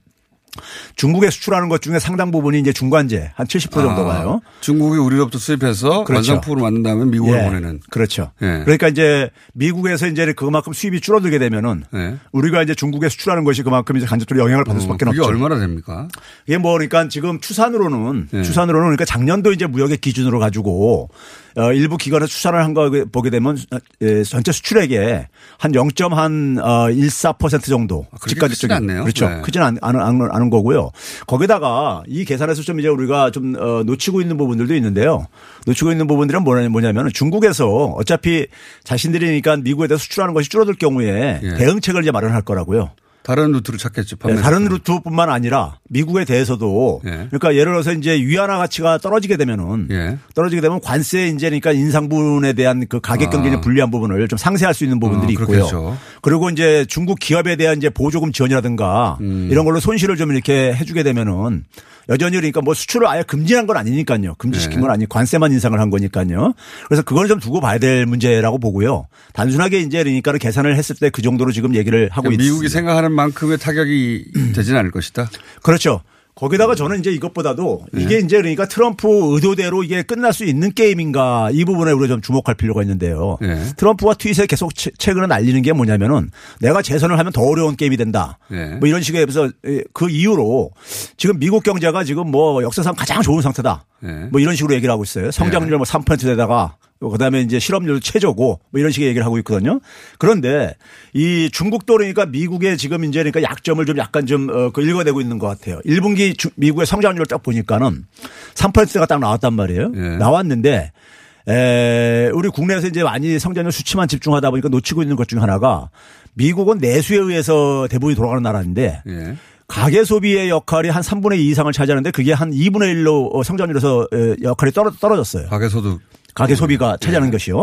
중국에 수출하는 것 중에 상당 부분이 이제 중간재 한 70% 정도 아, 가요. 중국이 우리로부터 수입해서 그렇죠. 완성품으로 만든 다음에 미국으로 예, 보내는. 그렇죠. 예. 그러니까 이제 미국에서 이제 그만큼 수입이 줄어들게 되면은 예. 우리가 이제 중국에 수출하는 것이 그만큼 이제 간접적으로 영향을 받을 수밖에 어, 그게 없죠. 얼마나 됩니까? 이게 뭐 그러니까 지금 추산으로는 예. 추산으로는 추산으로는 그러니까 작년도 이제 무역의 기준으로 가지고 어 일부 기관에서 추산을 한 거 보게 되면 예, 전체 수출액의 한 0.14% 정도 아, 크지는 않네요. 그렇죠. 네. 크지는 않, 않은, 않은, 거고요. 거기다가 이 계산에서 좀 이제 우리가 좀 어, 놓치고 있는 부분들도 있는데요. 놓치고 있는 부분들은 뭐냐- 뭐냐면 중국에서 어차피 자신들이니까 미국에 대해서 수출하는 것이 줄어들 경우에 예. 대응책을 이제 마련할 거라고요. 다른 루트로 찾겠죠. 네, 다른 루트뿐만 아니라 미국에 대해서도 예. 그러니까 예를 들어서 이제 위안화 가치가 떨어지게 되면은 예. 떨어지게 되면 관세 이제 그러니까 인상분에 대한 그 가격 경쟁에 아. 불리한 부분을 좀 상쇄할 수 있는 부분들이 아, 있고요. 그리고 이제 중국 기업에 대한 이제 보조금 지원이라든가 음. 이런 걸로 손실을 좀 이렇게 해주게 되면은 여전히 그러니까 뭐 수출을 아예 금지한 건 아니니까요. 금지시킨 네. 건 아니 관세만 인상을 한 거니까요. 그래서 그걸 좀 두고 봐야 될 문제라고 보고요. 단순하게 이제 그러니까 계산을 했을 때 그 정도로 지금 얘기를 하고 있습니다. 그러니까 미국이 생각하는 만큼의 타격이 되지는 않을 것이다. 그렇죠. 거기다가 저는 이제 이것보다도 이게 이제 그러니까 트럼프 의도대로 이게 끝날 수 있는 게임인가 이 부분에 우리가 좀 주목할 필요가 있는데요. 트럼프가 트윗에 계속 최- 최근에 날리는 게 뭐냐면은 내가 재선을 하면 더 어려운 게임이 된다. 네. 뭐 이런 식의 해서 그 이유로 지금 미국 경제가 지금 뭐 역사상 가장 좋은 상태다. 네. 뭐 이런 식으로 얘기를 하고 있어요. 성장률 뭐 3%대다가 그다음에 이제 실업률 최저고 뭐 이런 식의 얘기를 하고 있거든요. 그런데 이 중국도 그러니까 미국의 지금 이제 그러니까 약점을 좀 약간 좀그 읽어내고 있는 것 같아요. 1분기 주- 미국의 성장률을 딱 보니까는 3%가 딱 나왔단 말이에요. 나왔는데 에, 우리 국내에서 이제 많이 성장률 수치만 집중하다 보니까 놓치고 있는 것 중에 하나가 미국은 내수에 의해서 대부분이 돌아가는 나라인데 예. 가계 소비의 역할이 한 3분의 2 이상을 차지하는데 그게 한 2분의 1로 성장률에서 에, 역할이 떨어, 떨어졌어요. 가계 소득. 가계 소비가 차지하는 것이요.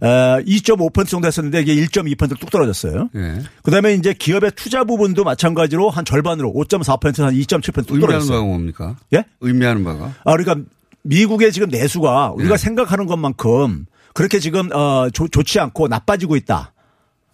어, 2.5% 정도 했었는데 이게 1.2%뚝 떨어졌어요. 예. 그다음에 이제 기업의 투자 부분도 마찬가지로 한 절반으로 5.4%에서 한 2.7%뚝 의미하는 떨어졌어요. 바가 뭡니까? 예? 의미하는 바가? 아, 그러니까 미국의 지금 내수가 예. 우리가 생각하는 것만큼 그렇게 지금 어 좋, 좋지 않고 나빠지고 있다.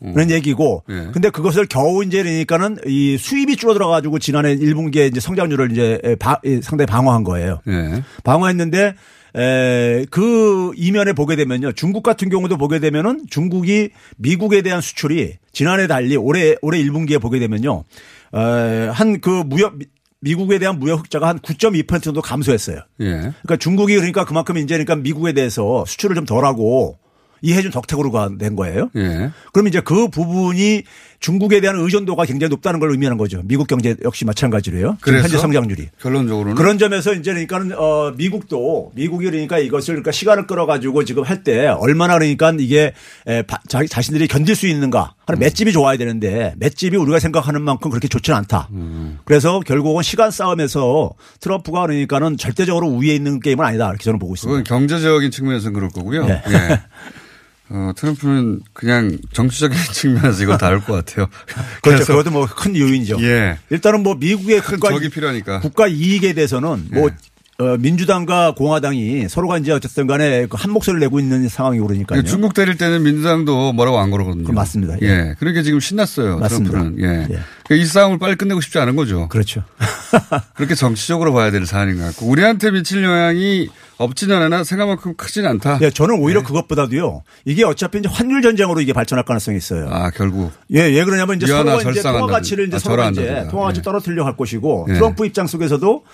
음. 그런 얘기고. 예. 근데 그것을 겨우 이제 그러니까는 이 수입이 줄어들어 가지고 지난해 1분기에 이제 성장률을 이제 바- 이 상당히 방어한 거예요. 예. 방어했는데 에, 그 이면에 보게 되면요. 중국 같은 경우도 보게 되면은 중국이 미국에 대한 수출이 지난해 달리 올해 올해 1분기에 보게 되면요. 한 그 무역 미- 미국에 대한 무역 흑자가 한 9.2% 정도 감소했어요. 예. 그러니까 중국이 그러니까 그만큼 이제 그러니까 미국에 대해서 수출을 좀 덜하고 이해준 덕택으로가 된 거예요. 예. 그럼 이제 그 부분이 중국에 대한 의존도가 굉장히 높다는 걸 의미하는 거죠. 미국 경제 역시 마찬가지로요. 그래서 현재 성장률이. 결론적으로는 그런 점에서 이제 그러니까는 어 미국도 미국이 그러니까 이것을 그러니까 시간을 끌어가지고 지금 할 때 얼마나 그러니까 이게 에, 바- 자기 자신들이 견딜 수 있는가 하는 맷집이 좋아야 되는데 맷집이 우리가 생각하는 만큼 그렇게 좋지는 않다. 그래서 결국은 시간 싸움에서 트럼프가 그러니까는 절대적으로 우위에 있는 게임은 아니다 이렇게 저는 보고 있습니다. 그건 경제적인 측면에서는 그럴 거고요. 예. 예. 어, 트럼프는 그냥 정치적인 측면에서 이걸 다룰 것 같아요. 그렇죠. 그것도 뭐 큰 요인이죠. 예. 일단은 뭐 미국의 국가. 국가 이익에 대해서는 뭐 어, 민주당과 공화당이 서로가 이제 어쨌든 간에 그한 목소리를 내고 있는 상황이고 그러니까요. 중국 때릴 때는 민주당도 뭐라고 안 그러거든요. 맞습니다. 예. 그러니까 지금 신났어요. 맞습니다. 트럼프는. 예. 그러니까 이 싸움을 빨리 끝내고 싶지 않은 거죠. 그렇죠. 그렇게 정치적으로 봐야 될 사안인 것 같고 우리한테 미칠 영향이 없지는 않으나 생각만큼 크진 않다. 예, 저는 오히려 그것보다도요. 이게 어차피 이제 환율 전쟁으로 이게 발전할 가능성이 있어요. 아, 결국. 예, 왜 그러냐면 이제 서로가 이제. 통화 가치를 이제 아, 서로가 이제. 통화 가치 예. 떨어뜨리려고 할 것이고 예. 트럼프 입장 속에서도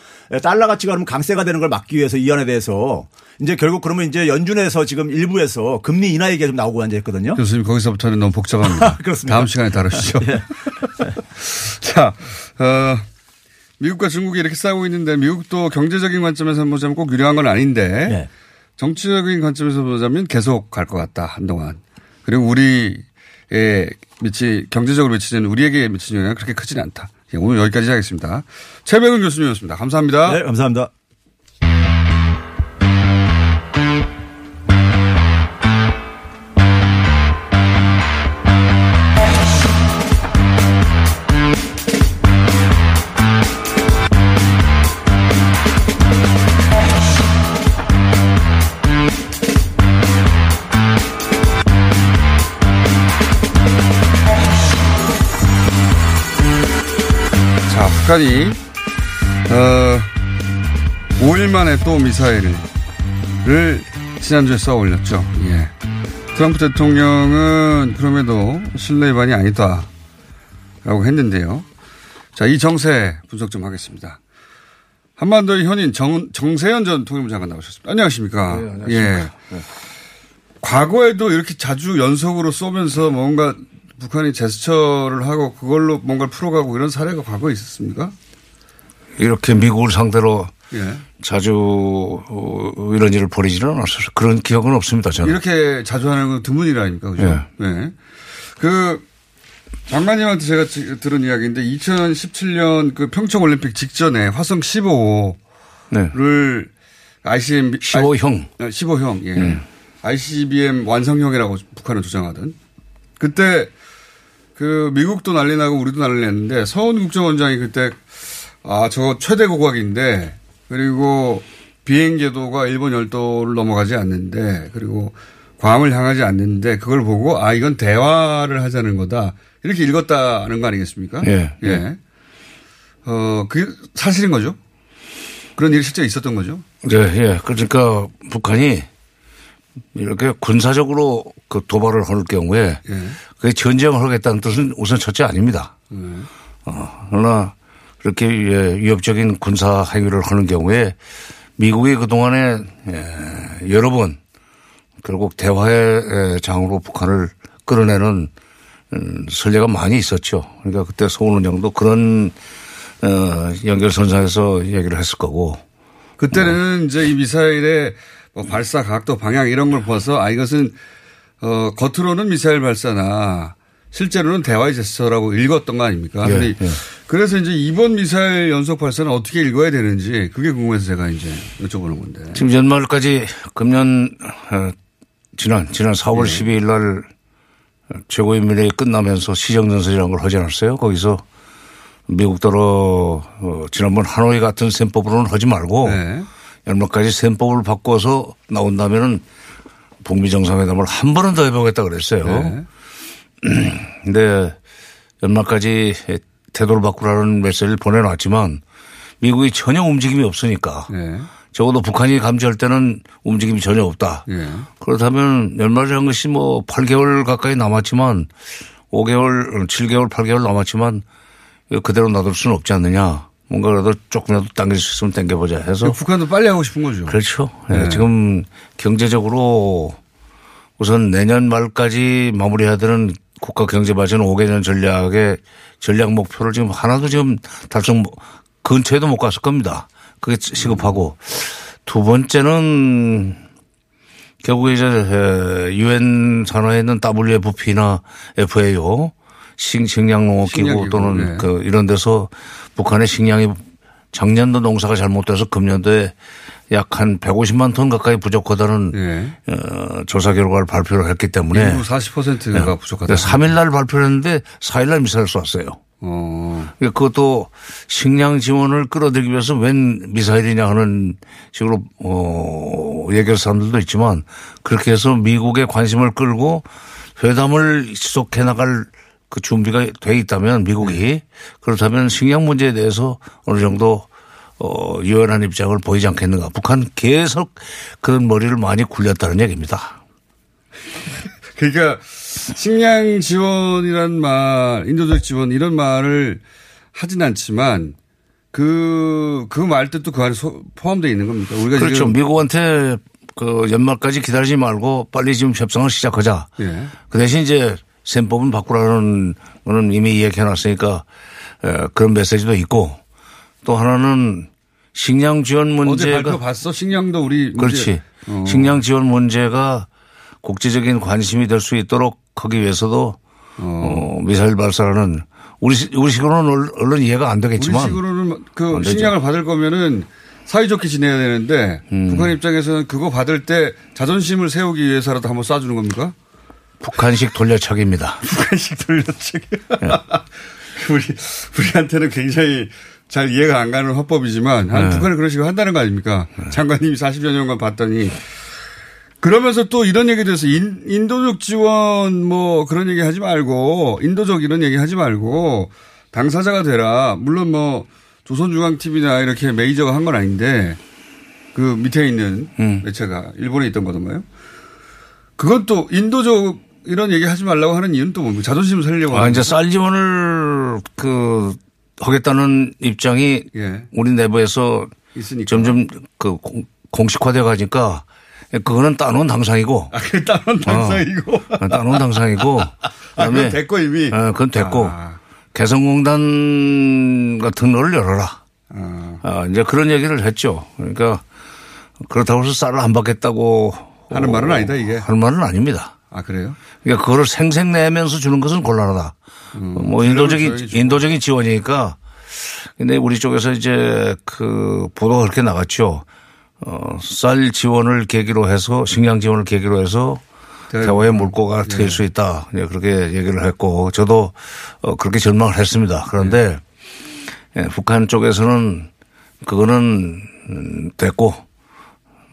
달러 가치가 그러면 강세가 되는 걸 막기 위해서 이 안에 대해서 이제 결국 그러면 이제 연준에서 지금 일부에서 금리 인하 얘기가 좀 나오고 앉아 있거든요. 교수님 거기서부터는 너무 복잡합니다. 그렇습니까? 다음 시간에 다루시죠. 예. 자, 어, 미국과 중국이 이렇게 싸우고 있는데 미국도 경제적인 관점에서 보자면 꼭 유리한 건 아닌데 네. 정치적인 관점에서 보자면 계속 갈 것 같다 한동안. 그리고 우리의 미치 경제적으로 미치는 우리에게 미치는 영향은 그렇게 크지는 않다. 예, 오늘 여기까지 하겠습니다. 최백은 교수님이었습니다. 감사합니다. 네, 감사합니다. 북한이 어, 5일 만에 또 미사일을 지난주에 쏘아 올렸죠. 예. 트럼프 대통령은 그럼에도 신뢰 위반이 아니다. 라고 했는데요. 자, 이 정세 분석 좀 하겠습니다. 한반도의 현인 정, 정세현 전 통일부 장관 나오셨습니다. 안녕하십니까. 네, 안녕하십니까. 예. 과거에도 이렇게 자주 연속으로 쏘면서 뭔가 북한이 제스처를 하고 그걸로 뭔가를 풀어가고 이런 사례가 과거에 있었습니까? 이렇게 미국을 상대로 예. 자주 어, 이런 일을 벌이지는 않았어요. 그런 기억은 없습니다. 저는. 이렇게 자주 하는 건 드문이라니까, 그죠? 네. 그, 장관님한테 제가 지- 들은 이야기인데 2017년 그 평창 올림픽 직전에 화성 15호를 ICM 15형. 15형 예. 음. ICBM 완성형이라고 북한은 주장하던 그때 그 미국도 난리 나고 우리도 난리 났는데 서훈 국정원장이 그때 아저 최대 고각인데 그리고 비행 궤도가 일본 열도를 넘어가지 않는데 그리고 괌을 향하지 않는데 그걸 보고 아 이건 대화를 하자는 거다 이렇게 읽었다는 거 아니겠습니까? 예. 예. 어, 그게 사실인 거죠? 그런 일이 실제 있었던 거죠? 네, 예. 그러니까 북한이 이렇게 군사적으로 그 도발을 할 경우에 예. 그게 전쟁을 하겠다는 뜻은 우선 첫째 아닙니다. 음. 어, 그러나 그렇게 예, 위협적인 군사 행위를 하는 경우에 미국이 그동안에 예, 여러 번 결국 대화의 예, 장으로 북한을 끌어내는 음, 선례가 많이 있었죠. 그러니까 그때 서울은행도 그런 어, 연결선상에서 얘기를 했을 거고 그때는 이제 이 미사일의 뭐 발사 각도 방향 이런 걸 봐서 아 이것은 어 겉으로는 미사일 발사나 실제로는 대화의 제스처라고 읽었던 거 아닙니까? 예, 예. 그래서 이제 이번 미사일 연속 발사는 어떻게 읽어야 되는지 그게 궁금해서 제가 이제 여쭤보는 건데. 지금 연말까지 금년 어, 지난 지난 4월 12일 날 최고인민회의 끝나면서 시정전선이라는 걸 하지 않았어요? 거기서 미국더러 어, 지난번 하노이 같은 셈법으로는 하지 말고 연말까지 셈법을 바꿔서 나온다면은 북미 정상회담을 한 번은 더 해보겠다 그랬어요. 네. 근데 연말까지 태도를 바꾸라는 메시지를 보내놨지만 미국이 전혀 움직임이 없으니까 네. 적어도 북한이 감지할 때는 움직임이 전혀 없다. 예. 그렇다면 연말이라는 것이 뭐 8개월 가까이 남았지만 5개월, 7개월, 8개월 남았지만 그대로 놔둘 수는 없지 않느냐. 뭔가라도 조금이라도 당길 수 있으면 당겨보자 해서. 북한도 빨리 하고 싶은 거죠. 그렇죠. 예, 네. 지금 경제적으로 우선 내년 말까지 마무리해야 되는 국가 경제 발전 5개년 전략의 전략 목표를 지금 하나도 지금 달성 못- 근처에도 못 갔을 겁니다. 그게 시급하고 두 번째는 결국에 이제 유엔 산하에 있는 WFP나 FAO 식, 식량농업기구 식량기구, 또는 네. 그 이런 데서 북한의 식량이 작년도 농사가 잘못돼서 금년도에 약 한 150만 톤 가까이 부족하다는 어, 조사 결과를 발표를 했기 때문에 네. 인구 40%가 부족하다. 3일 날 발표를 했는데 4일 날 미사일 쐈어요. 어. 그러니까 그것도 식량 지원을 끌어들이기 위해서 웬 미사일이냐 하는 식으로 어 얘기할 사람들도 있지만 그렇게 해서 미국의 관심을 끌고 회담을 지속해 나갈 그 준비가 돼 있다면 미국이 그렇다면 식량 문제에 대해서 어느 정도 어 유연한 입장을 보이지 않겠는가. 북한 계속 그런 머리를 많이 굴렸다는 얘기입니다. 그러니까 식량 지원이란 말, 인도적 지원 이런 말을 하진 않지만 그, 그 말 뜻도 그 안에 소- 포함되어 있는 겁니까? 우리가 그렇죠. 미국한테 그 연말까지 기다리지 말고 빨리 지금 협상을 시작하자. 예. 그 대신 이제 셈법은 바꾸라는 거는 이미 이야기해 놨으니까 에, 그런 메시지도 있고 또 하나는 식량 지원 어제 문제가 발표 봤어? 식량도 우리 그렇지. 어. 식량 지원 문제가 국제적인 관심이 될 수 있도록 하기 위해서도 어, 미사일 발사라는 우리 시- 우리식으로는 얼- 얼른 이해가 안 되겠지만 우리식으로는 그안 되죠. 식량을 받을 거면은 사이좋게 지내야 되는데 음. 북한 입장에서는 그거 받을 때 자존심을 세우기 위해서라도 한번 쏴주는 겁니까? 북한식 돌려차기입니다. 북한식 돌려차기. 우리 우리한테는 굉장히 잘 이해가 안 가는 화법이지만 한 네. 북한은 그런 식으로 한다는 거 아닙니까? 장관님이 40여 년간 봤더니 그러면서 또 이런 얘기도 해서 인, 인도적 지원 뭐 그런 얘기 하지 말고 인도적 이런 얘기 하지 말고 당사자가 되라. 물론 뭐 조선중앙TV나 이렇게 메이저가 한 건 아닌데 그 밑에 있는 음. 매체가 일본에 있던 거던가요? 그건 또 인도적 이런 얘기 하지 말라고 하는 이유는 또 뭡니까? 자존심을 살리려고 아, 하는 이제? 쌀 지원을 그 하겠다는 입장이 예. 우리 내부에서 있으니까. 점점 그 공- 공식화돼 가니까 그거는 따놓은 당상이고. 아, 그 따놓은 당상이고. 어, 따놓은 당상이고. 아, 그건 됐고 이미. 어, 그건 됐고. 아. 개성공단 같은 거를 열어라. 아, 이제 그런 얘기를 했죠. 그러니까 그렇다고 해서 쌀을 안 받겠다고 하는 말은 아니다, 이게. 하는 말은 아닙니다. 아, 그래요? 그러니까 그거를 생생내면서 주는 것은 곤란하다. 뭐 인도적인. 인도적인 지원이니까. 근데 우리 쪽에서 이제 그 보도가 그렇게 나갔죠. 어, 쌀 지원을 계기로 해서 식량 지원을 계기로 해서 대화의 물꼬가 예. 트일 수 있다. 예, 그렇게 얘기를 했고 저도 어, 그렇게 전망을 했습니다. 그런데 예, 북한 쪽에서는 그거는 음, 됐고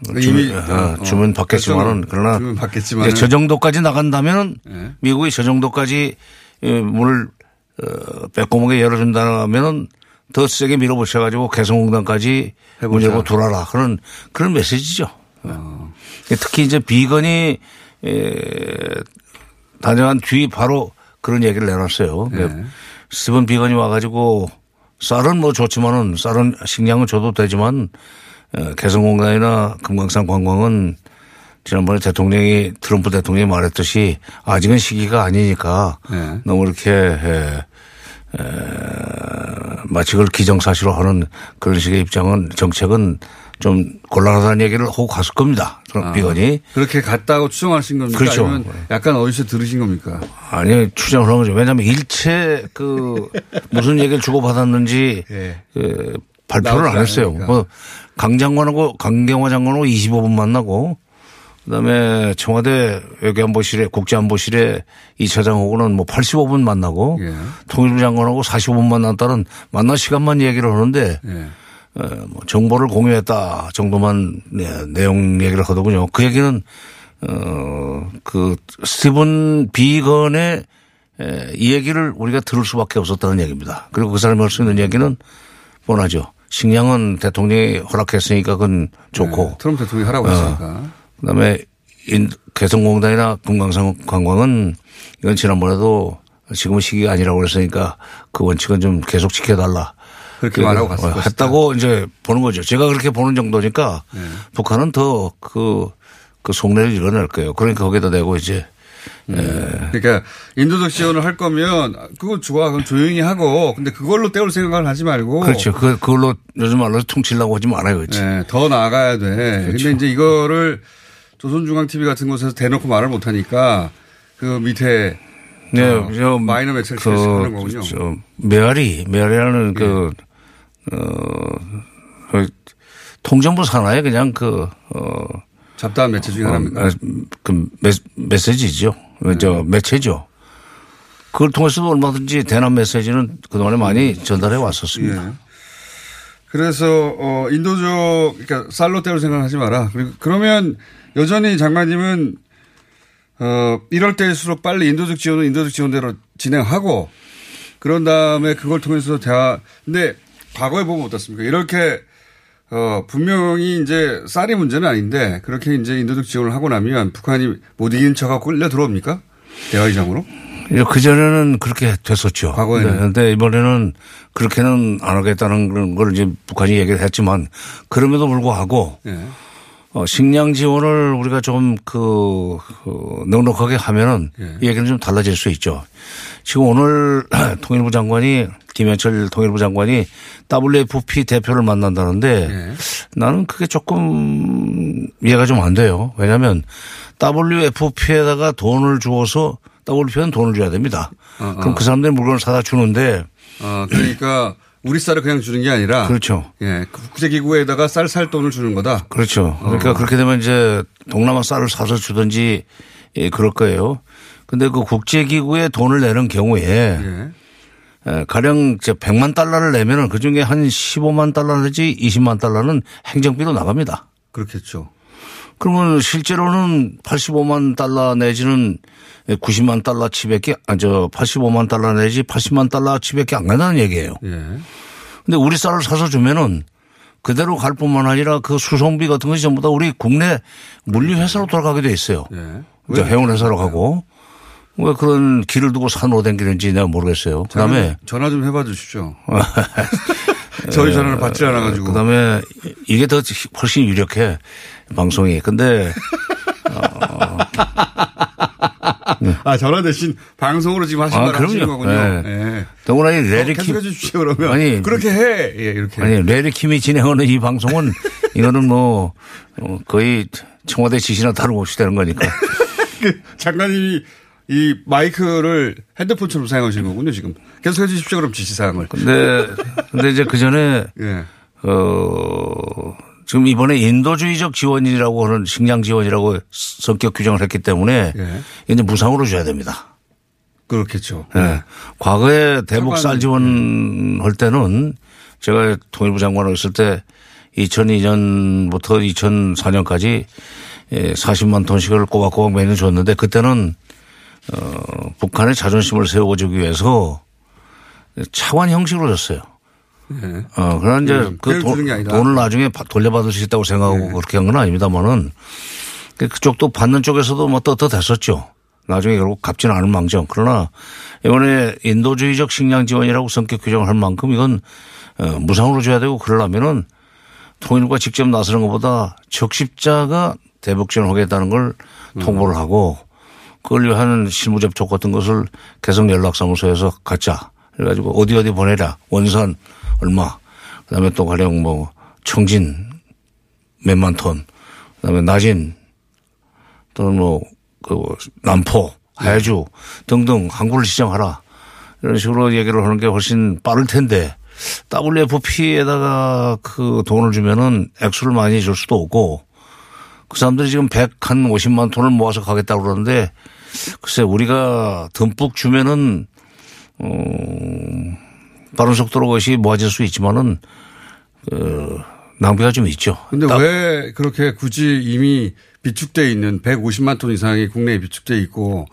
이미, 주면, 어, 어, 주면 받겠지만은 그러나 주면 받겠지만은. 이제 저 정도까지 나간다면 예. 미국이 저 정도까지 예, 문을 어, 빼꼼하게 열어준다면은 더 세게 밀어붙여가지고 개성공단까지 문 열고 돌아라 그런 그런 메시지죠. 어. 특히 이제 비건이 에, 단정한 뒤 바로 그런 얘기를 내놨어요. 네. 스티븐 비건이 와가지고 쌀은 뭐 좋지만은 쌀은 식량은 줘도 되지만 어, 개성공단이나 금강산 관광은 지난번에 대통령이 트럼프 대통령이 말했듯이 아직은 시기가 아니니까 네. 너무 이렇게 에, 에, 마치 그걸 기정사실로 하는 그런 식의 입장은 정책은 좀 곤란하다는 얘기를 하고 갔을 겁니다. 트럼프 아, 비건이. 그렇게 갔다고 추정하신 겁니까? 그렇죠. 아니면 약간 어디서 들으신 겁니까? 아니 추정을 한 거죠. 왜냐하면 일체 그 무슨 얘기를 주고받았는지 예. 그 발표를 안 했어요. 뭐 강 장관하고 강경화 장관하고 25분 만나고 그다음에 청와대 외교안보실에 국제안보실에 이 차장하고는 뭐 85분 만나고 예. 통일부 장관하고 45분 만났다는 만난 시간만 얘기를 하는데 예. 어, 뭐 정보를 공유했다 정도만 네, 내용 얘기를 하더군요. 그 얘기는 어그 스티븐 비건의 에, 이 얘기를 우리가 들을 수밖에 없었다는 얘기입니다. 그리고 그 사람이 할 수 있는 얘기는 뻔하죠. 식량은 대통령이 허락했으니까 그건 좋고. 네, 트럼프 대통령이 하라고 어, 했으니까. 그다음에 인- 개성공단이나 금강산 관광은 이건 지난번에도 지금은 시기가 아니라고 그랬으니까 그 원칙은 좀 계속 지켜달라. 그렇게 말하고 갔을 어, 것이다. 했다고 이제 보는 거죠. 제가 그렇게 보는 정도니까 네. 북한은 더 그, 그 속내를 이뤄낼 거예요. 그러니까 거기다 대고 이제 예. 그러니까 인도적 지원을 할 거면 그거 좋아. 그럼 조용히 하고 근데 그걸로 때울 생각을 하지 말고 그렇죠. 그, 그걸로 요즘 말로 퉁치려고 하지 말아요. 그렇지. 네, 더 나아가야 돼. 그렇죠. 근데 이제 이거를 조선중앙TV 같은 곳에서 대놓고 말을 못 하니까 그 밑에 네, 어, 저 마이너 매체를 그, 하는 거군요. 저 메아리, 메아리라는 그, 예. 어, 그 통정부 산하에 그냥 그, 어. 잡다한 매체 중에 하나입니까? 어, 그 메, 메시지죠. 저 매체죠. 그걸 통해서도 얼마든지 대남 메시지는 그동안에 많이 전달해 왔었습니다. 예. 그래서 어 인도적 그러니까 쌀로 때울 생각을 하지 마라. 그러면 여전히 장관님은 어 이럴 때일수록 빨리 인도적 지원은 인도적 지원대로 진행하고 그런 다음에 그걸 통해서 대화 근데 과거에 보면 어떻습니까? 이렇게 어 분명히 이제 쌀이 문제는 아닌데 그렇게 이제 인도적 지원을 하고 나면 북한이 못 이기는 척하고 끌려 들어옵니까? 대화의장으로? 그 전에는 그렇게 됐었죠. 과거에는. 그런데 이번에는 그렇게는 안 하겠다는 그런 걸 이제 북한이 얘기를 했지만 그럼에도 불구하고 예. 어, 식량 지원을 우리가 좀 그, 그 넉넉하게 하면은 예. 이 얘기는 좀 달라질 수 있죠. 지금 오늘 통일부 장관이 김현철 통일부 장관이 WFP 대표를 만난다는데 예. 나는 그게 조금 이해가 좀 안 돼요. 왜냐하면 WFP에다가 돈을 주어서 WFP는 돈을 줘야 됩니다. 어, 그럼 어. 그 사람들이 물건을 사다 주는데 어, 그러니까 우리 쌀을 그냥 주는 게 아니라 그렇죠. 예, 국제기구에다가 쌀 살 돈을 주는 거다. 그렇죠. 그러니까 어. 그렇게 되면 이제 동남아 쌀을 사서 주든지 예, 그럴 거예요. 근데 그 국제기구에 돈을 내는 경우에 예. 에, 가령 이제 100만 달러를 내면은 그 중에 한 15만 달러 내지 20만 달러는 행정비로 나갑니다. 그렇겠죠. 그러면 실제로는 85만 달러 내지는 90만 달러 치밖에, 아, 저 85만 달러 내지 80만 달러 치밖에 안 간다는 얘기예요. 예. 근데 우리 쌀을 사서 주면은 그대로 갈 뿐만 아니라 그 수송비 같은 것이 전부 다 우리 국내 물류회사로 돌아가게 돼 있어요. 예. 이제 해운회사로 가고. 왜 그런 길을 두고 산으로 댕기는지 내가 모르겠어요. 그 다음에. 전화 좀 해봐 주십시오. 저희 전화를 받질 않아가지고. 그 다음에 이게 더 훨씬 유력해. 방송이. 근데. 아, 전화 대신 방송으로 지금 하신 아, 그럼요. 거군요. 네. 예. 더구나 이 레리 계속해 킴. 주십시오, 그러면. 아니. 그렇게 해. 예, 이렇게. 아니, 레리 킴이 진행하는 이 방송은 이거는 뭐 어, 거의 청와대 지시나 다름없이 되는 거니까. 그 장관님이 이 마이크를 핸드폰처럼 사용하시는 거군요, 지금. 계속해 주십시오, 그럼 지시사항을. 근데, 근데 이제 그 전에, 예. 어, 지금 이번에 인도주의적 지원이라고 하는 식량 지원이라고 성격 규정을 했기 때문에 예. 이제 무상으로 줘야 됩니다. 그렇겠죠. 예. 과거에 대북 쌀 차관- 지원할 때는 제가 통일부 장관을 했을 때 2002년부터 2004년까지 40만 톤씩을 꼬박꼬박 매년 줬는데 그때는 어, 북한의 자존심을 세워주기 위해서 차관 형식으로 줬어요. 어, 그러나 이제 음, 그 돈. 돈을 나중에 바- 돌려받을 수 있다고 생각하고 그렇게 한 건 아닙니다만은 그- 그쪽도 받는 쪽에서도 뭐 떳떳했었죠. 나중에 결국 갚지는 않을 망정. 그러나 이번에 인도주의적 식량 지원이라고 성격 규정을 할 만큼 이건 어, 무상으로 줘야 되고 그러려면은 통일부가 직접 나서는 것보다 적십자가 대북 지원하겠다는 걸 통보를 하고 그걸 위한 실무 접촉 같은 것을 개성 연락사무소에서 갖자. 그래가지고 어디 어디 보내라. 원산 얼마. 그 다음에 또 가령 뭐 청진 몇만 톤. 그 다음에 나진 또는 뭐 그 남포, 하야주 등등 항구를 지정하라. 이런 식으로 얘기를 하는 게 훨씬 빠를 텐데 WFP에다가 그 돈을 주면은 액수를 많이 줄 수도 없고 그 사람들이 지금 100, 한 50만 톤을 모아서 가겠다고 그러는데 글쎄 우리가 듬뿍 주면은 어, 빠른 속도로 그것이 모아질 수 있지만은 그 낭비가 좀 있죠. 근데 왜 그렇게 굳이 이미 비축돼 있는 150만 톤 이상이 국내에 비축돼 있고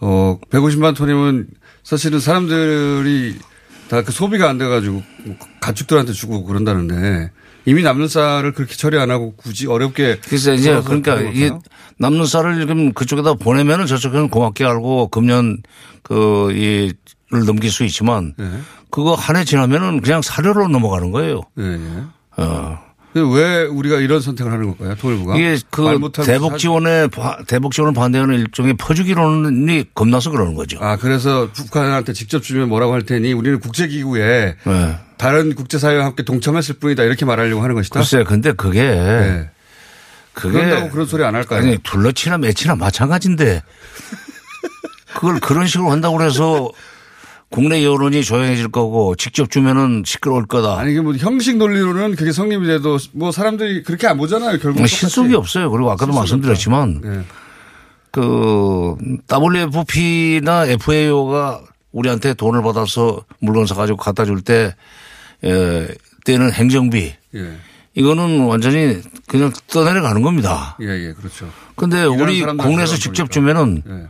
어 150만 톤이면 사실은 사람들이 다 그 소비가 안 돼가지고 가축들한테 주고 그런다는데 이미 남는 쌀을 그렇게 처리 안 하고 굳이 어렵게 그래서 이제 그러니까 이게 걸까요? 남는 쌀을 지금 그쪽에다 보내면은 저쪽에는 고맙게 알고 금년 그 이를 넘길 수 있지만 네. 그거 한 해 지나면은 그냥 사료로 넘어가는 거예요. 예, 예. 어. 왜 우리가 이런 선택을 하는 걸까요? 통일부가 이게 말그 대북 사- 지원에 바- 대북 지원을 반대하는 일종의 퍼주기론이 겁나서 그러는 거죠. 아 그래서 북한한테 직접 주면 뭐라고 할 테니 우리는 국제기구에 네. 다른 국제사회와 함께 동참했을 뿐이다 이렇게 말하려고 하는 것이다. 글쎄, 근데 그게 그게 네. 그런다고 그런 소리 안 할까요? 아니 둘러치나 매치나 마찬가지인데 그걸 그런 식으로 한다고 그래서 국내 여론이 조용해질 거고 직접 주면은 시끄러울 거다. 아니 이게 뭐 형식 논리로는 그게 성립이 돼도 뭐 사람들이 그렇게 안 보잖아요 결국 뭐 실속이 없어요. 그리고 아까도 말씀드렸지만 네. 그 WFP나 FAO가 우리한테 돈을 받아서 물건 사가지고 갖다 줄 때, 에, 때는 행정비. 예. 이거는 완전히 그냥 떠내려가는 겁니다. 예, 예, 그렇죠. 근데 우리 국내에서 들어가는 직접. 주면은 예.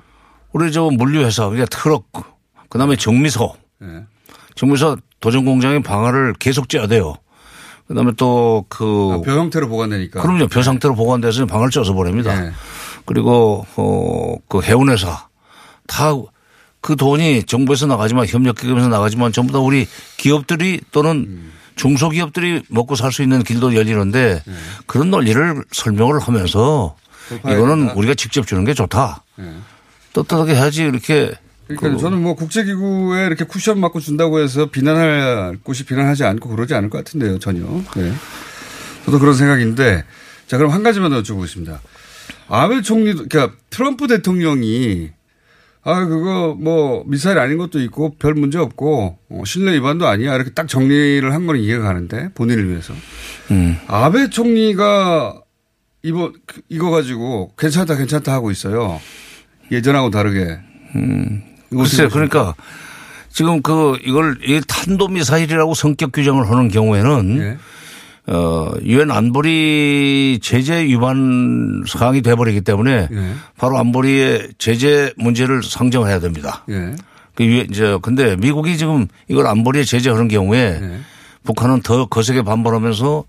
우리 저 물류회사, 그러니까 트럭, 그 다음에 정미소. 예. 정미소 도전공장의 방화를 계속 쪄야 돼요. 그 다음에 또 그. 벼 형태로 보관되니까. 그럼요. 벼 상태로 보관돼서 방을 쪄서 보냅니다. 예. 그리고 어, 그 해운회사 다 그 돈이 정부에서 나가지만 협력기금에서 나가지만 전부 다 우리 기업들이 또는 음. 중소기업들이 먹고 살 수 있는 길도 열리는데 그런 논리를 설명을 하면서 네. 이거는 된다. 우리가 직접 주는 게 좋다. 예. 떳떳하게 해야지 이렇게 그러니까 그 저는 뭐 국제기구에 이렇게 쿠션 맞고 준다고 해서 비난할 곳이 비난하지 않고 그러지 않을 것 같은데요, 전혀. 네. 저도 그런 생각인데, 자, 그럼 한 가지만 더 여쭤보겠습니다. 아베 총리도, 그러니까 트럼프 대통령이 아, 그거 뭐 미사일 아닌 것도 있고 별 문제 없고 어, 신뢰 위반도 아니야. 이렇게 딱 정리를 한 거는 이해가 가는데 본인을 위해서. 음. 아베 총리가 이거, 이거 가지고 괜찮다 괜찮다 하고 있어요. 예전하고 다르게. 음. 글쎄요. 그러니까 지금 그 이걸 이 탄도 미사일이라고 성격 규정을 하는 경우에는 네. 어 유엔 안보리 제재 위반 사항이 돼 버리기 때문에 예. 바로 안보리의 제재 문제를 상정해야 됩니다. 예. 그 유엔 저 근데 미국이 지금 이걸 안보리에 제재하는 경우에 예. 북한은 더 거세게 반발하면서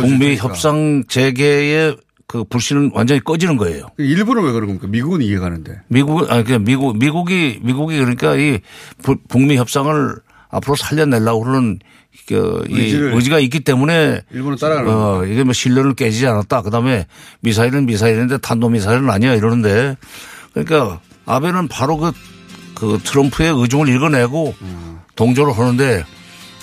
북미. 협상 재개의 그 불씨는 완전히 꺼지는 거예요. 일본은 왜 그런 겁니까? 미국은 이해가는데. 미국, 아니, 그 미국, 미국이, 미국이 그러니까 이 부- 북미 협상을 앞으로 살려내려고 그러는 그, 이 의지가 있기 때문에 일본은 따라가는 어, 이게 뭐 신뢰를 깨지지 않았다. 그 다음에 미사일은 미사일인데 탄도 미사일은 아니야 이러는데 그러니까 아베는 바로 그, 그 트럼프의 의중을 읽어내고 동조를 하는데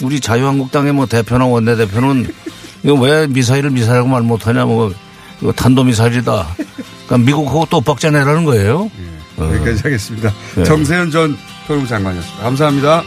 우리 자유한국당의 뭐 대표나 원내대표는 이거 왜 미사일을 미사일하고 말 못하냐 뭐 이거 탄도 미사일이다. 그러니까 미국하고 또 엇박자 내라는 거예요. 어. 여기까지 하겠습니다. 네. 정세현 전 통일부 장관이었습니다. 감사합니다.